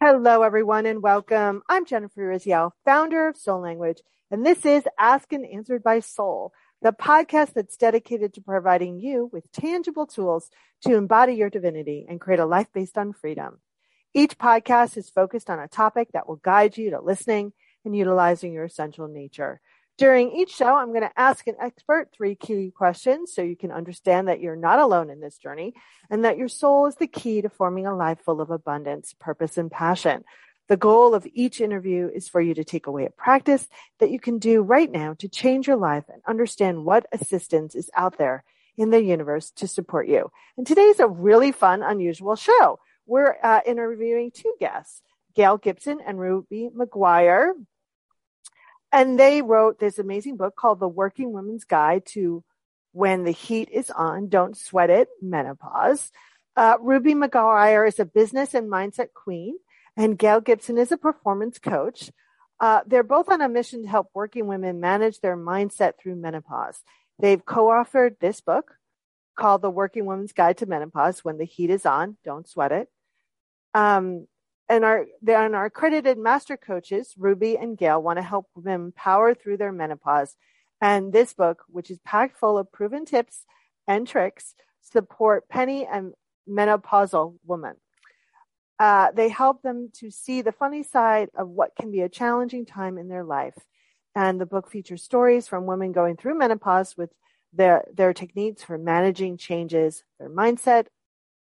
Hello, everyone, and welcome. I'm Jennifer Urezzio, founder of Soul Language, and this is Ask and Answered by Soul, the podcast that's dedicated to providing you with tangible tools to embody your divinity and create a life based on freedom. Each podcast is focused on a topic that will guide you to listening and utilizing your essential nature. During each show, I'm going to ask an expert three key questions so you can understand that you're not alone in this journey and that your soul is the key to forming a life full of abundance, purpose, and passion. The goal of each interview is for you to take away a practice that you can do right now to change your life and understand what assistance is out there in the universe to support you. And today's a really fun, unusual show. We're uh, interviewing two guests, Gail Gibson and Ruby McGuire. And they wrote this amazing book called The Working Woman's Guide to When the Heat is On, Don't Sweat It, Menopause. Uh, Ruby McGuire is a business and mindset queen, and Gail Gibson is a performance coach. Uh, they're both on a mission to help working women manage their mindset through menopause. They've co-authored this book called The Working Woman's Guide to Menopause. When the heat is on, don't sweat it. Um, and our our accredited master coaches Ruby and Gail want to help women power through their menopause. And this book, which is packed full of proven tips and tricks, support peri and menopausal women. Uh, they help them to see the funny side of what can be a challenging time in their life. And the book features stories from women going through menopause with their, their techniques for managing changes, their mindset,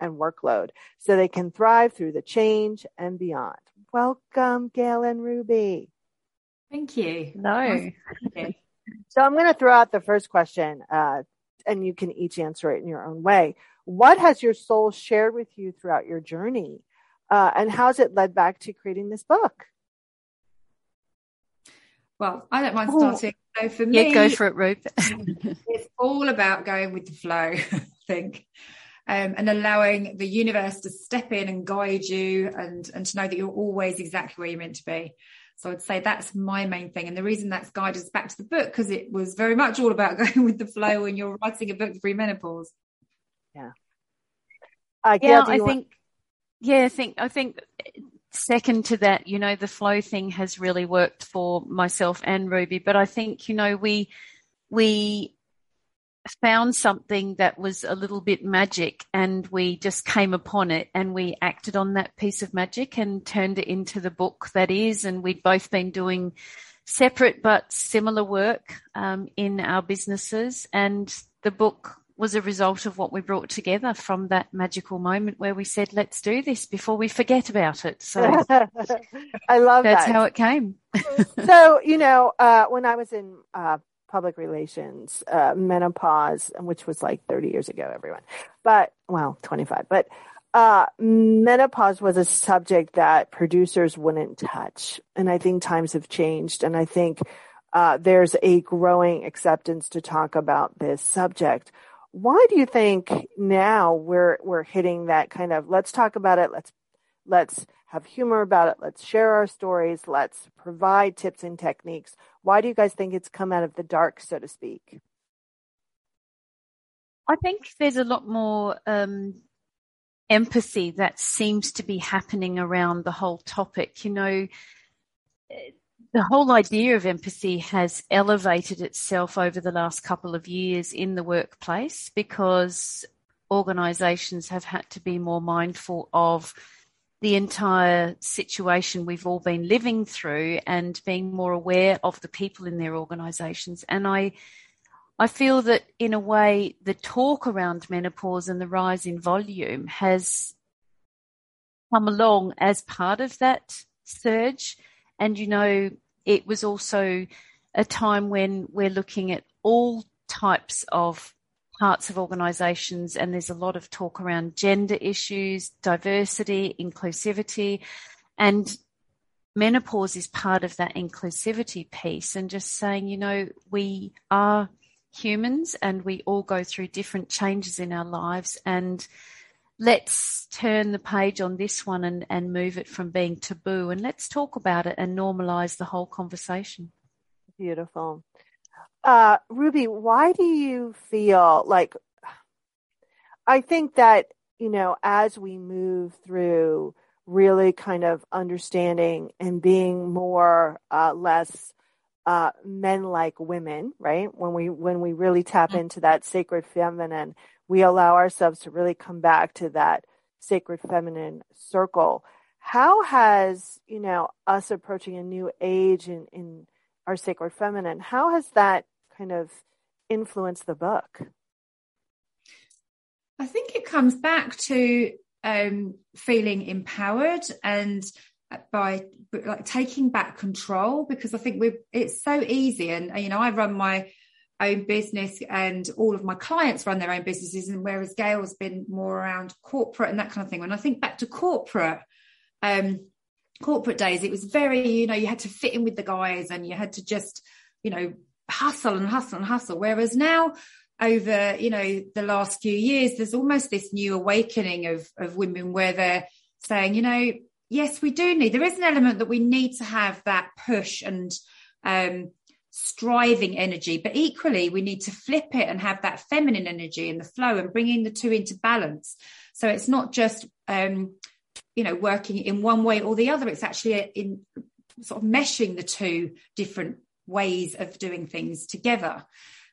and workload so they can thrive through the change and beyond. Welcome, Gail and Ruby. Thank you. No. so I'm going to throw out the first question, uh, and you can each answer it in your own way. What has your soul shared with you throughout your journey? Uh, and how's it led back to creating this book? Well, I don't mind starting. So for me, yeah, go for it, Ruth. it's all about going with the flow, I think um, and allowing the universe to step in and guide you and, and to know that you're always exactly where you're meant to be. So I'd say that's my main thing. And the reason that's guided us back to the book, because it was very much all about going with the flow when you're writing a book for menopause. Yeah. Uh, yeah, I want- think, yeah, I think, I think second to that, you know, the flow thing has really worked for myself and Ruby, but I think, you know, we, we found something that was a little bit magic and we just came upon it and we acted on that piece of magic and turned it into the book that is. And we'd both been doing separate but similar work um, in our businesses. And the book was a result of what we brought together from that magical moment where we said, let's do this before we forget about it. So I love that's that. how it came. so, you know, uh, when I was in uh, public relations, uh, menopause, which was like 30 years ago, everyone. But, well, 25. But uh, menopause was a subject that producers wouldn't touch. And I think times have changed. And I think uh, there's a growing acceptance to talk about this subject. Why do you think now we're we're hitting that kind of let's talk about it, let's let's have humor about it. Let's share our stories. Let's provide tips and techniques. Why do you guys think it's come out of the dark, so to speak? I think there's a lot more um, empathy that seems to be happening around the whole topic. You know, the whole idea of empathy has elevated itself over the last couple of years in the workplace because organizations have had to be more mindful of the entire situation we've all been living through and being more aware of the people in their organizations. And I, I feel that in a way, the talk around menopause and the rise in volume has come along as part of that surge. And, you know, it was also a time when we're looking at all types of parts of organisations, and there's a lot of talk around gender issues, diversity, inclusivity, and menopause is part of that inclusivity piece. And just saying, you know, we are humans and we all go through different changes in our lives and let's turn the page on this one and, and move it from being taboo and let's talk about it and normalize the whole conversation. Beautiful. Uh, Ruby, why do you feel like, I think that, you know, as we move through really kind of understanding and being more uh, less uh, men like women, right? When we when we really tap mm-hmm. into that sacred feminine, we allow ourselves to really come back to that sacred feminine circle. How has you know us approaching a new age in, in our sacred feminine? How has that kind of influenced the book? I think it comes back to um, feeling empowered and by like taking back control because I think we it's so easy and you know I run my own business and all of my clients run their own businesses and whereas Gail's been more around corporate and that kind of thing when I think back to corporate um corporate days it was very you know you had to fit in with the guys and you had to just you know hustle and hustle and hustle. Whereas now over you know the last few years there's almost this new awakening of of women where they're saying you know yes we do need there is an element that we need to have that push and um, striving energy but equally we need to flip it and have that feminine energy and the flow and bringing the two into balance. So it's not just um, you know working in one way or the other it's actually in sort of meshing the two different ways of doing things together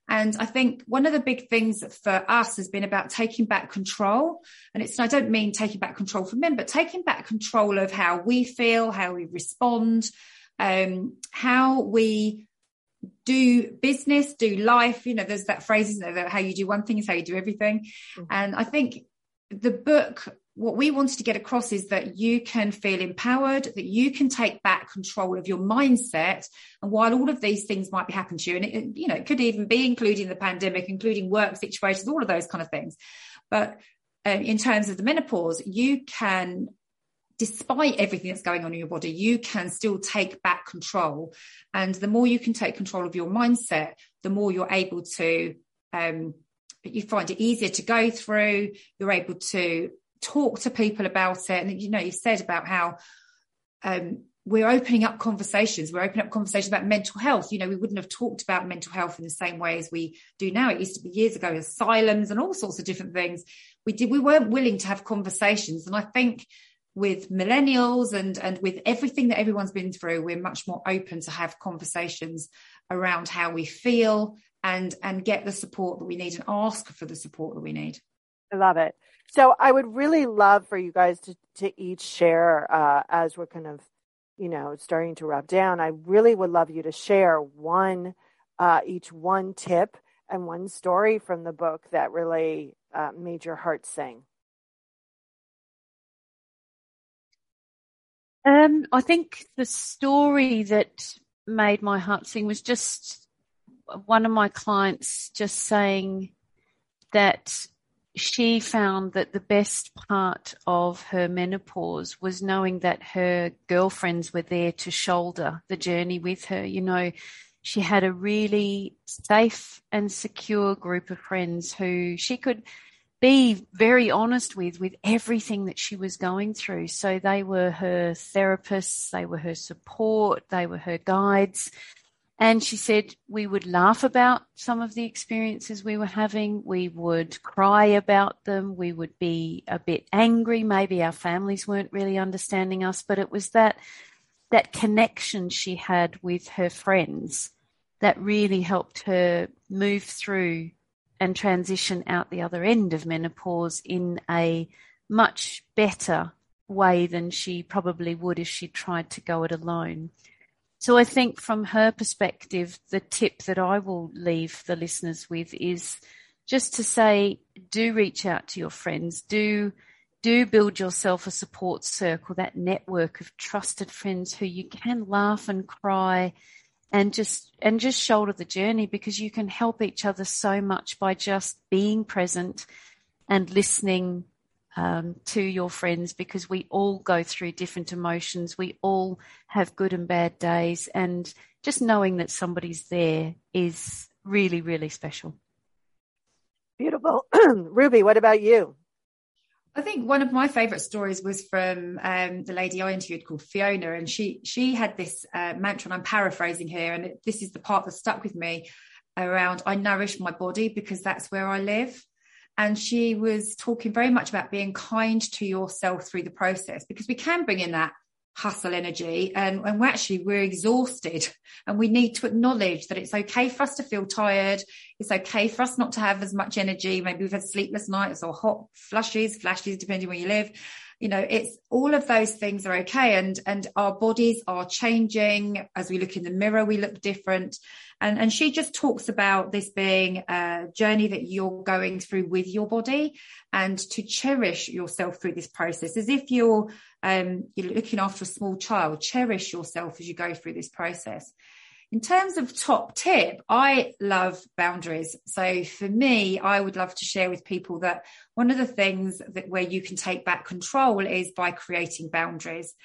and I think one of the big things for us has been about taking back control. And it's, I don't mean taking back control from men, but taking back control of how we feel, how we respond, um, how we do business, do life. You know, there's that phrase, isn't there, that how you do one thing is how you do everything. Mm-hmm. And I think the book what we wanted to get across is that you can feel empowered, that you can take back control of your mindset. And while all of these things might be happening to you, and it, you know, it could even be including the pandemic, including work situations, all of those kind of things. But uh, in terms of the menopause, you can, despite everything that's going on in your body, you can still take back control. And the more you can take control of your mindset, the more you're able to, um, you find it easier to go through. You're able to talk to people about it. And, you know, you said about how, um, we're opening up conversations. We're opening up conversations about mental health. You know, we wouldn't have talked about mental health in the same way as we do now. It used to be years ago, asylums and all sorts of different things. We did, we weren't willing to have conversations. And I think with millennials and, and with everything that everyone's been through, we're much more open to have conversations around how we feel and, and get the support that we need and ask for the support that we need. I love it. So I would really love for you guys to, to each share uh, as we're kind of, you know, starting to wrap down. I really would love you to share one, uh, each one tip and one story from the book that really uh, made your heart sing. Um, I think the story that made my heart sing was just one of my clients just saying that she found that the best part of her menopause was knowing that her girlfriends were there to shoulder the journey with her. You know, she had a really safe and secure group of friends who she could be very honest with with everything that she was going through. So they were her therapists, they were her support, they were her guides. And she said we would laugh about some of the experiences we were having. We would cry about them. We would be a bit angry. Maybe our families weren't really understanding us, but it was that, that connection she had with her friends that really helped her move through and transition out the other end of menopause in a much better way than she probably would if she tried to go it alone. So I think from her perspective, the tip that I will leave the listeners with is just to say, do reach out to your friends, do, do build yourself a support circle, that network of trusted friends who you can laugh and cry and just, and just shoulder the journey because you can help each other so much by just being present and listening um, to your friends because we all go through different emotions. We all have good and bad days. And just knowing that somebody's there is really, really special. Beautiful. Ruby, what about you? I think one of my favourite stories was from um, the lady I interviewed called Fiona, and she she had this uh, mantra, and I'm paraphrasing here, and it, this is the part that stuck with me around I nourish my body because that's where I live. And she was talking very much about being kind to yourself through the process because we can bring in that hustle energy and, and we're actually we're exhausted and we need to acknowledge that it's okay for us to feel tired. It's okay for us not to have as much energy. Maybe we've had sleepless nights or hot flushes flashes depending where you live you know it's all of those things are okay and and our bodies are changing. As we look in the mirror we look different. And and she just talks about this being a journey that you're going through with your body and to cherish yourself through this process as if you're um you're looking after a small child. Cherish yourself as you go through this process in terms of top tip, I love boundaries. So for me, I would love to share with people that one of the things that where you can take back control is by creating boundaries.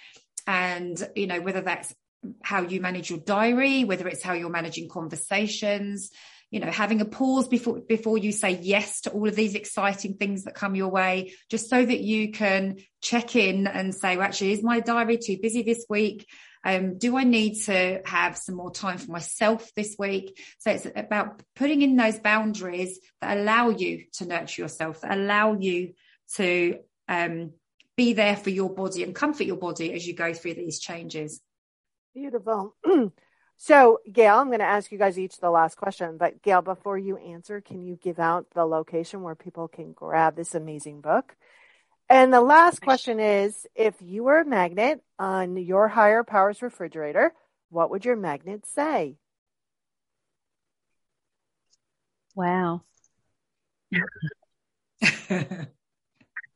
And, you know, whether that's how you manage your diary, whether it's how you're managing conversations, you know, having a pause before before you say yes to all of these exciting things that come your way, just so that you can check in and say, well, actually, is my diary too busy this week? Um, do I need to have some more time for myself this week? So it's about putting in those boundaries that allow you to nurture yourself, that allow you to um, be there for your body and comfort your body as you go through these changes. Beautiful. so, Gail, I'm going to ask you guys each the last question. But, Gail, before you answer, can you give out the location where people can grab this amazing book? And the last question is if you were a magnet on your higher powers refrigerator, what would your magnet say? Wow.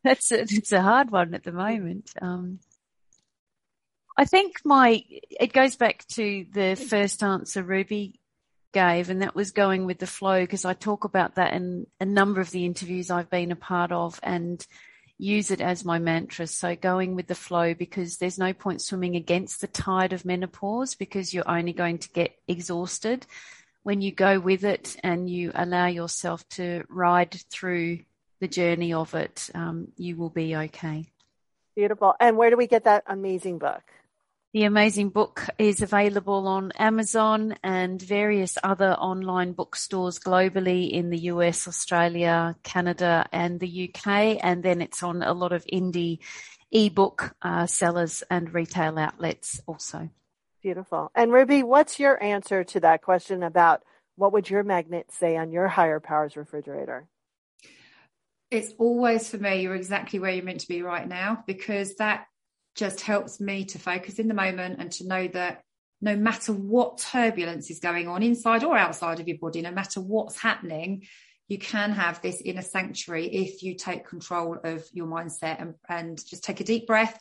that's a, it's a hard one at the moment. Um, I think my it goes back to the first answer Ruby gave, and that was going with the flow because I talk about that in a number of the interviews I've been a part of, and use it as my mantra. So going with the flow because there's no point swimming against the tide of menopause because you're only going to get exhausted. When you go with it and you allow yourself to ride through the journey of it, um, you will be okay. Beautiful. And where do we get that amazing book? The amazing book is available on Amazon and various other online bookstores globally in the US, Australia, Canada, and the UK. And then it's on a lot of indie ebook uh, sellers and retail outlets also. Beautiful. And Ruby, what's your answer to that question about what would your magnet say on your higher powers refrigerator? It's always for me, you're exactly where you're meant to be right now because that just helps me to focus in the moment and to know that no matter what turbulence is going on inside or outside of your body, no matter what's happening, you can have this inner sanctuary if you take control of your mindset and, and just take a deep breath.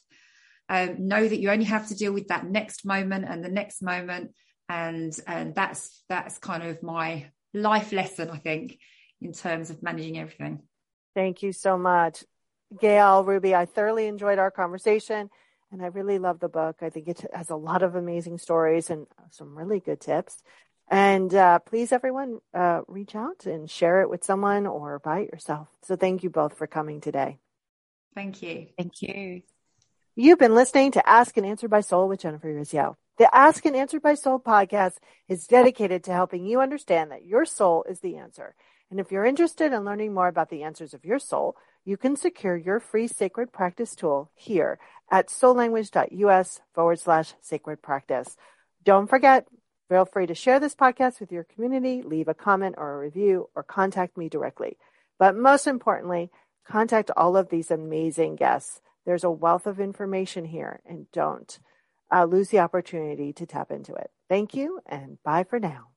Um, know that you only have to deal with that next moment and the next moment, and and that's that's kind of my life lesson, I think, in terms of managing everything. Thank you so much, Gail Ruby. I thoroughly enjoyed our conversation. And I really love the book. I think it has a lot of amazing stories and some really good tips. And uh, please, everyone, uh, reach out and share it with someone or buy it yourself. So thank you both for coming today. Thank you. Thank you. You've been listening to Ask and Answer by Soul with Jennifer Urezzio. The Ask and Answer by Soul podcast is dedicated to helping you understand that your soul is the answer. And if you're interested in learning more about the answers of your soul, you can secure your free sacred practice tool here at soullanguage.us forward slash sacred practice. Don't forget, feel free to share this podcast with your community, leave a comment or a review, or contact me directly. But most importantly, contact all of these amazing guests. There's a wealth of information here, and don't uh, lose the opportunity to tap into it. Thank you, and bye for now.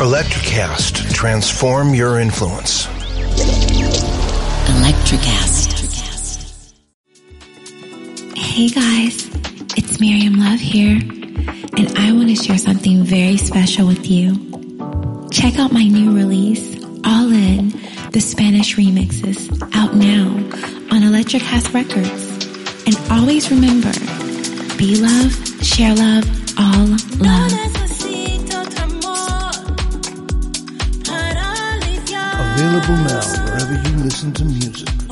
Electrocast. Transform your influence. Electrocast. Hey guys, it's Miriam Love here, and I want to share something very special with you. Check out my new release, All In, the Spanish remixes, out now on Electric House Records. And always remember, be love, share love, all love. Available now wherever you listen to music.